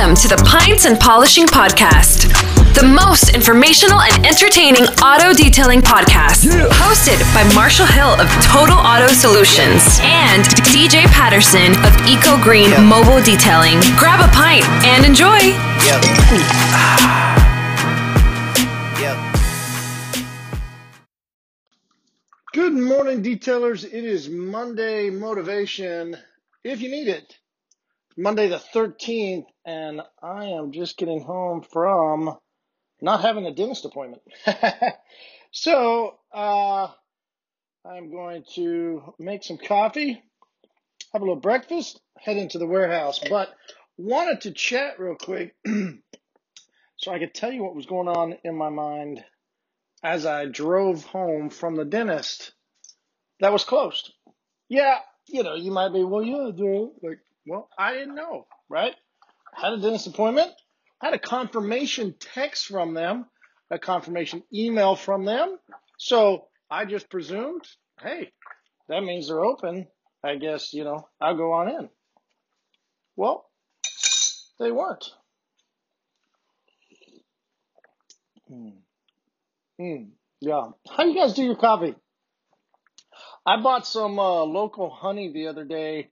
Welcome to the Pints and Polishing Podcast, the most informational and entertaining auto detailing podcast. Hosted by Marshall Hill of Total Auto Solutions and DJ Patterson of Eco Green Mobile Detailing. Grab a pint and enjoy. Yep. yep. Good morning, detailers. It is Monday motivation if you need it. Monday the 13th, and I am just getting home from not having a dentist appointment. so, uh, I'm going to make some coffee, have a little breakfast, head into the warehouse. But wanted to chat real quick so I could tell you what was going on in my mind as I drove home from the dentist that was closed. Yeah, you know, you might be, well, yeah, dude. Like, well, I didn't know, right? Had a dentist appointment, had a confirmation text from them, a confirmation email from them. So I just presumed, hey, that means they're open. I guess, you know, I'll go on in. Well, they weren't. Hmm. Hmm. Yeah. How do you guys do your coffee? I bought some uh, local honey the other day.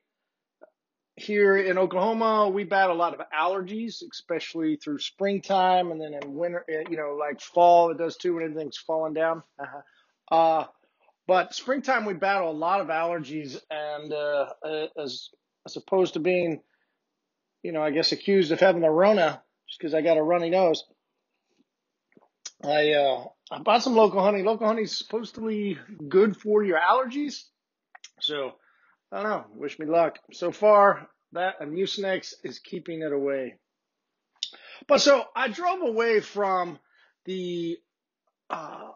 Here in Oklahoma, we battle a lot of allergies, especially through springtime and then in winter, eh, you know, like fall, it does too when everything's falling down. Uh-huh. Uh, but springtime, we battle a lot of allergies, and uh, uh as as opposed to being, you know, I guess accused of having the Rona just because I got a runny nose, I uh, I bought some local honey. Local honey is supposedly good for your allergies. So I don't know. Wish me luck. So far, that and Mucinex is keeping it away. But so I drove away from the uh,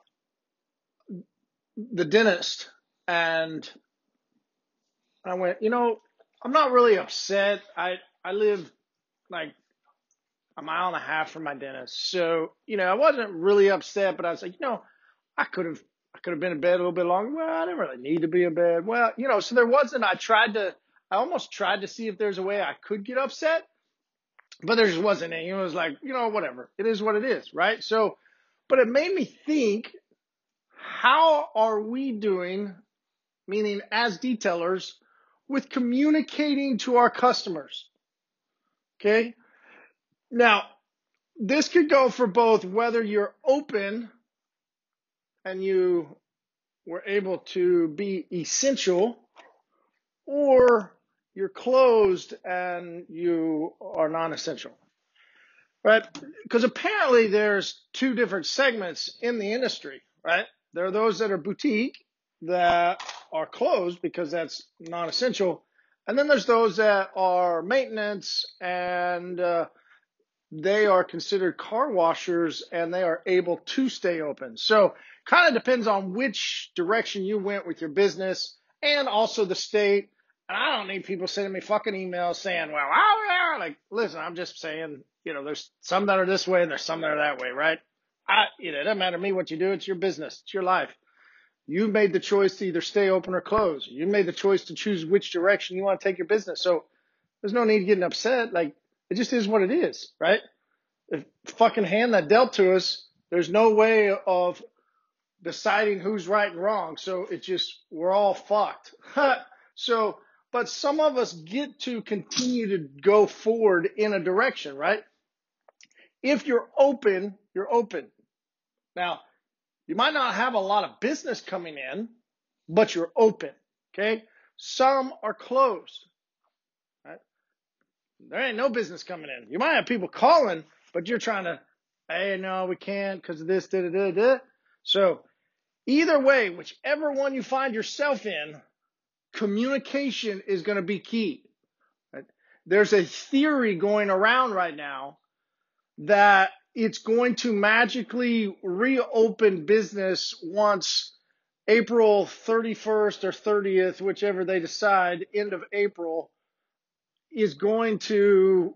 the dentist, and I went. You know, I'm not really upset. I I live like a mile and a half from my dentist. So, you know, I wasn't really upset, but I was like, you know, I could have, I could have been in bed a little bit longer. Well, I didn't really need to be in bed. Well, you know, so there wasn't, I tried to, I almost tried to see if there's a way I could get upset, but there just wasn't any. It was like, you know, whatever. It is what it is, right? So, but it made me think, how are we doing, meaning as detailers, with communicating to our customers? Okay. Now, this could go for both whether you're open and you were able to be essential or you're closed and you are non-essential. Right? Because apparently there's two different segments in the industry, right? There are those that are boutique that are closed because that's non-essential. And then there's those that are maintenance and uh, they are considered car washers and they are able to stay open. So kind of depends on which direction you went with your business and also the state. And I don't need people sending me fucking emails saying, well, yeah, like, listen, I'm just saying, you know, there's some that are this way and there's some that are that way, right? I, you know, it doesn't matter to me what you do. It's your business. It's your life. You made the choice to either stay open or close. You made the choice to choose which direction you want to take your business. So there's no need getting upset. Like, it just is what it is, right? The fucking hand that dealt to us, there's no way of deciding who's right and wrong. So it just, we're all fucked. so, but some of us get to continue to go forward in a direction, right? If you're open, you're open. Now, you might not have a lot of business coming in, but you're open. Okay. Some are closed. Right? There ain't no business coming in. You might have people calling, but you're trying to, hey, no, we can't because of this, da, da, da, da. So either way, whichever one you find yourself in, communication is going to be key. There's a theory going around right now that it's going to magically reopen business once April 31st or 30th, whichever they decide, end of April, is going to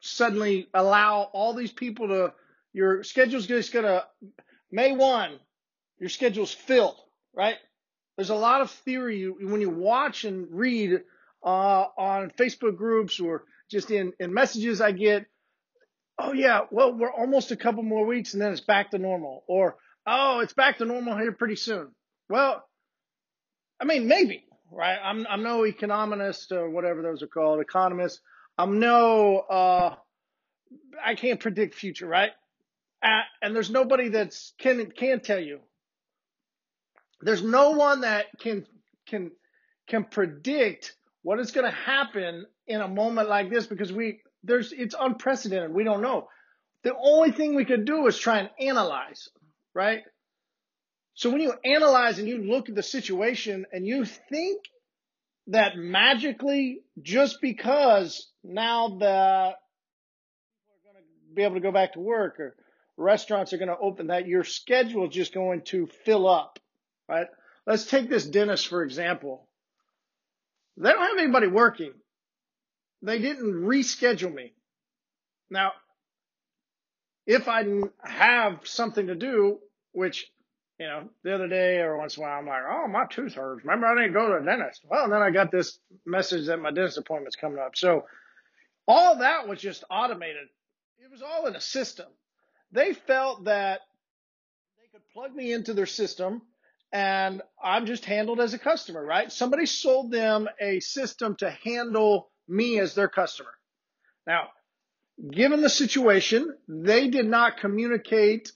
suddenly allow all these people to, your schedule's just going to, May 1, your schedule's filled, right? There's a lot of theory when you watch and read uh, on Facebook groups or just in, in messages I get, oh yeah, well, we're almost a couple more weeks and then it's back to normal. Or, oh, it's back to normal here pretty soon. Well, I mean, maybe, right? I'm, I'm no economist or whatever those are called, economist. I'm no, uh, I can't predict future, right? Uh, and there's nobody that's can can tell you. There's no one that can can can predict what is going to happen in a moment like this because we there's it's unprecedented. We don't know. The only thing we could do is try and analyze, right? So when you analyze and you look at the situation and you think that magically just because now the people are going to be able to go back to work or restaurants are going to open that your schedule is just going to fill up, right? Let's take this dentist for example. They don't have anybody working. They didn't reschedule me. Now, if I have something to do, which, you know, the other day or once in a while, I'm like, oh, my tooth hurts. Remember, I didn't go to the dentist. Well, then I got this message that my dentist appointment's coming up. So all that was just automated. It was all in a system. They felt that they could plug me into their system and I'm just handled as a customer, right? Somebody sold them a system to handle me as their customer. Now, given the situation, they did not communicate.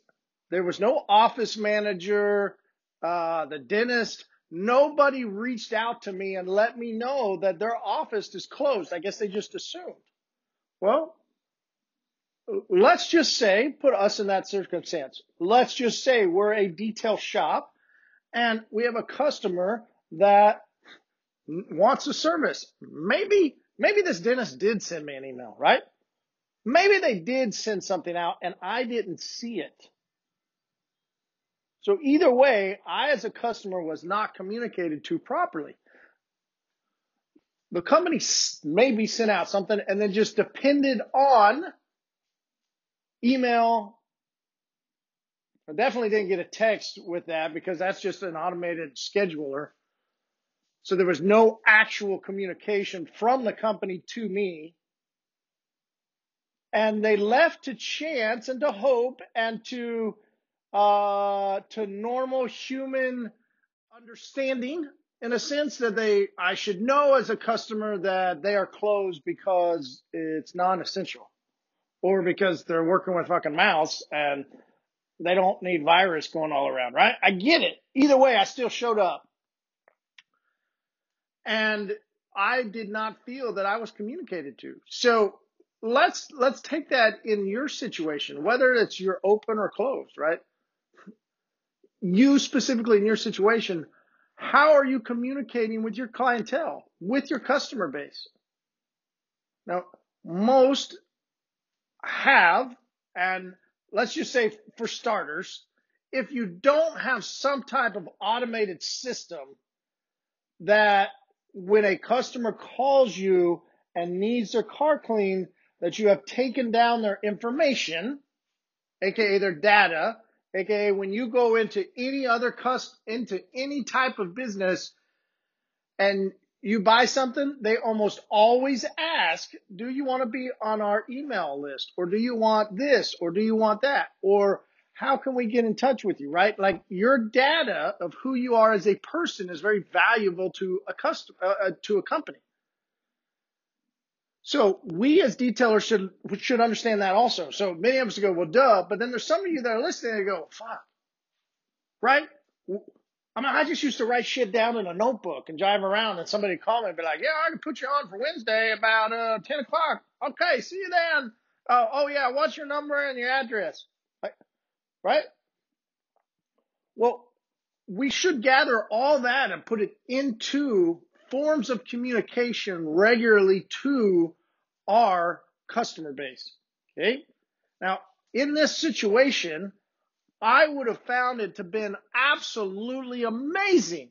There was no office manager, uh, the dentist. Nobody reached out to me and let me know that their office is closed. I guess they just assumed. Well, let's just say, put us in that circumstance. Let's just say we're a detail shop and we have a customer that wants a service. Maybe, maybe this dentist did send me an email, right? Maybe they did send something out and I didn't see it. So either way, I as a customer was not communicated to properly. The company maybe sent out something and then just depended on email I definitely didn't get a text with that because that's just an automated scheduler. So there was no actual communication from the company to me. And they left to chance and to hope and to uh, to normal human understanding in a sense that they I should know as a customer that they are closed because it's non-essential or because they're working with fucking mouse and they don't need virus going all around, right? I get it. Either way, I still showed up. And I did not feel that I was communicated to. So let's, let's take that in your situation, whether it's you're open or closed, right? You specifically in your situation, how are you communicating with your clientele, with your customer base? Now, most have, and let's just say for starters, if you don't have some type of automated system that when a customer calls you and needs their car cleaned, that you have taken down their information, aka their data, aka when you go into any other cust into any type of business and you buy something, they almost always ask, do you want to be on our email list? Or do you want this? Or do you want that? Or how can we get in touch with you, right? Like your data of who you are as a person is very valuable to a customer, uh, uh, to a company. So we as detailers should, should understand that also. So many of us go, well, duh, but then there's some of you that are listening and go, fuck, right? I mean, I just used to write shit down in a notebook and drive around, and somebody call me and be like, "Yeah, I can put you on for Wednesday about uh, ten o'clock." Okay, see you then. Uh, oh yeah, what's your number and your address? Right? right? Well, we should gather all that and put it into forms of communication regularly to our customer base. Okay. Now, in this situation, I would have found it to been absolutely amazing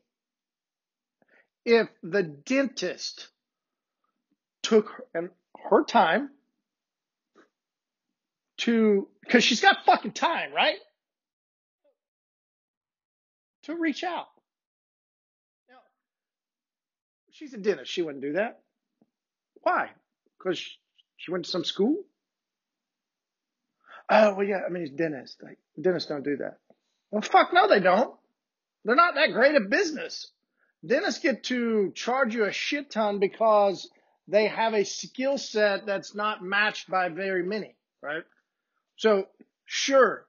if the dentist took her, her time to, cause she's got fucking time, right? To reach out. Now, she's a dentist. She wouldn't do that. Why? Because she went to some school? Oh, well, yeah, I mean, he's. Like, dentists don't do that. Well, fuck no, they don't. They're not that great at business. Dentists get to charge you a shit ton because they have a skill set that's not matched by very many, right? So, sure,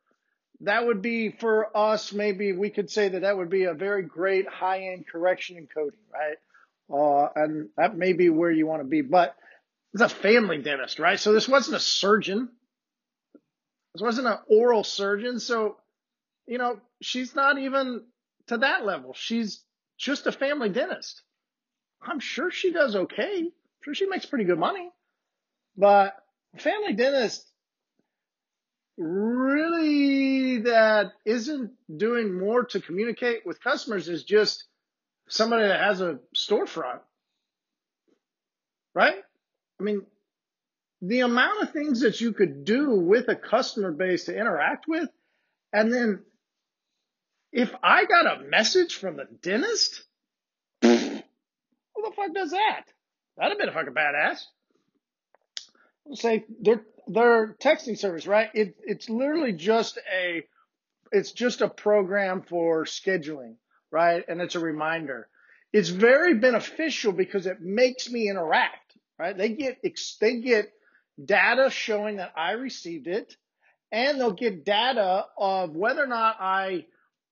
that would be for us, maybe we could say that that would be a very great high end correction and coating, right? Uh, and that may be where you want to be, but it's a family dentist, right? So this wasn't a surgeon. Wasn't an oral surgeon. So, you know, she's not even to that level. She's just a family dentist. I'm sure she does okay. I'm sure she makes pretty good money. But family dentist really that isn't doing more to communicate with customers is just somebody that has a storefront. Right? I mean, the amount of things that you could do with a customer base to interact with, and then if I got a message from the dentist, who the fuck does that? That'd have been a fucking badass. Say their their texting service, right? It it's literally just a it's just a program for scheduling, right? And it's a reminder. It's very beneficial because it makes me interact, right? They get they get data showing that I received it, and they'll get data of whether or not I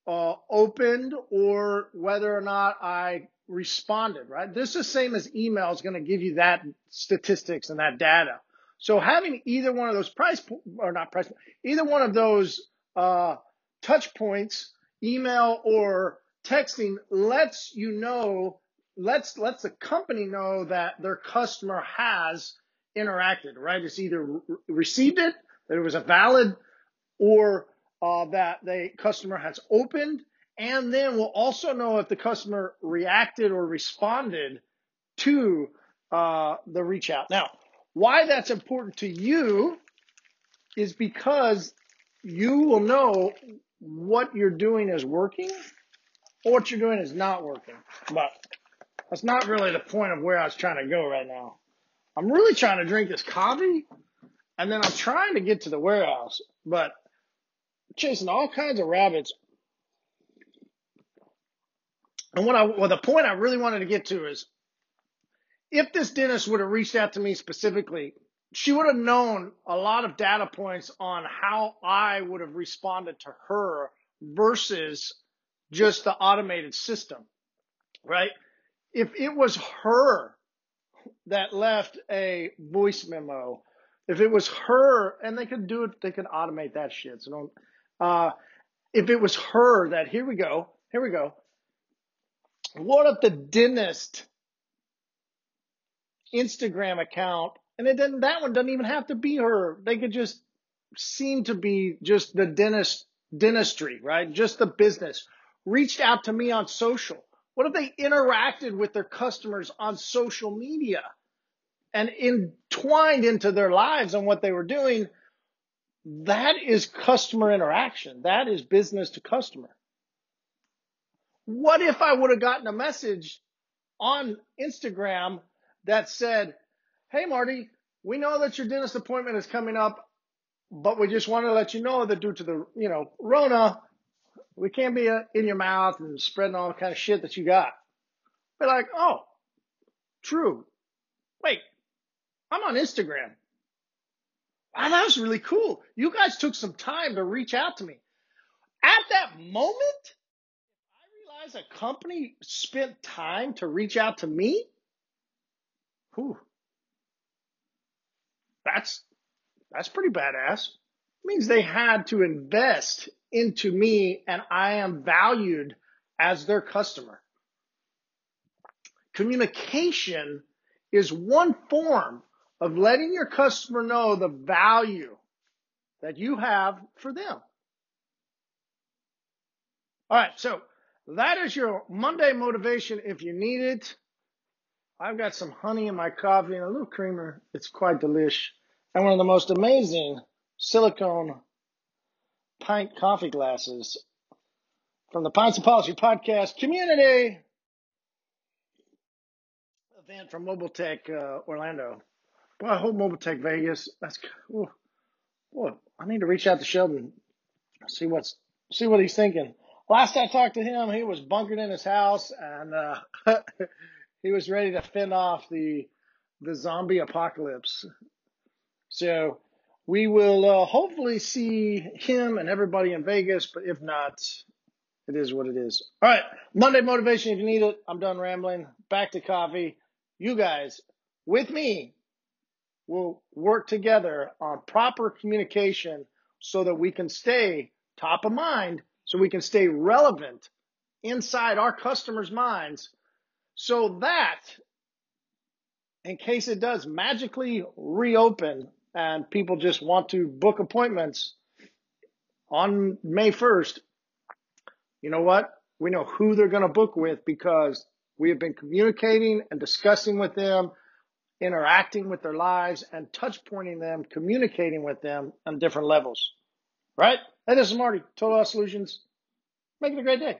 uh, opened or whether or not I responded, right? This is the same as email is going to give you that statistics and that data. So having either one of those price or not price, either one of those uh, touch points, email or texting, lets you know, lets lets the company know that their customer has interacted, right? It's either re- received it, that it was a valid, or uh, that the customer has opened, and then we'll also know if the customer reacted or responded to uh, the reach out. Now, why that's important to you is because you will know what you're doing is working or what you're doing is not working. But that's not really the point of where I was trying to go right now. I'm really trying to drink this coffee and then I'm trying to get to the warehouse, but chasing all kinds of rabbits. And what I, well, the point I really wanted to get to is if this dentist would have reached out to me specifically, she would have known a lot of data points on how I would have responded to her versus just the automated system, right? If it was her that left a voice memo, if it was her, and they could do it, they could automate that shit. So don't, uh, if it was her that, here we go, here we go. What if the dentist Instagram account, and it doesn't, that one doesn't even have to be her. They could just seem to be just the dentist, dentistry, right? Just the business. Reached out to me on social. What if they interacted with their customers on social media and entwined into their lives and what they were doing? That is customer interaction. That is business to customer. What if I would have gotten a message on Instagram that said, Hey, Marty, we know that your dentist appointment is coming up, but we just want to let you know that due to the, you know, Rona, we can't be uh, in your mouth and spreading all the kind of shit that you got. Be like, oh, true. Wait, I'm on Instagram. Wow, that was really cool. You guys took some time to reach out to me. At that moment, I realized a company spent time to reach out to me, Whew. That's that's pretty badass. It means they had to invest into me and I am valued as their customer. Communication is one form of letting your customer know the value that you have for them. All right, so that is your Monday motivation if you need it. I've got some honey in my coffee and a little creamer. It's quite delish. And one of the most amazing silicone pint coffee glasses from the Pints of Polishing podcast community. event from Mobile Tech uh, Orlando. Boy, I hope Mobile Tech Vegas. That's oh, boy. I need to reach out to Sheldon, see what's see what he's thinking. Last I talked to him, he was bunkered in his house and uh, he was ready to fend off the the zombie apocalypse. So we will uh, hopefully see him and everybody in Vegas, but if not, it is what it is. All right, Monday motivation if you need it. I'm done rambling. Back to coffee. You guys, with me, will work together on proper communication so that we can stay top of mind, so we can stay relevant inside our customers' minds, so that in case it does magically reopen and people just want to book appointments on May 1st, you know what? We know who they're going to book with because we have been communicating and discussing with them, interacting with their lives and touch pointing them, communicating with them on different levels. Right? Hey, this is Marty, Total Solutions. Make it a great day.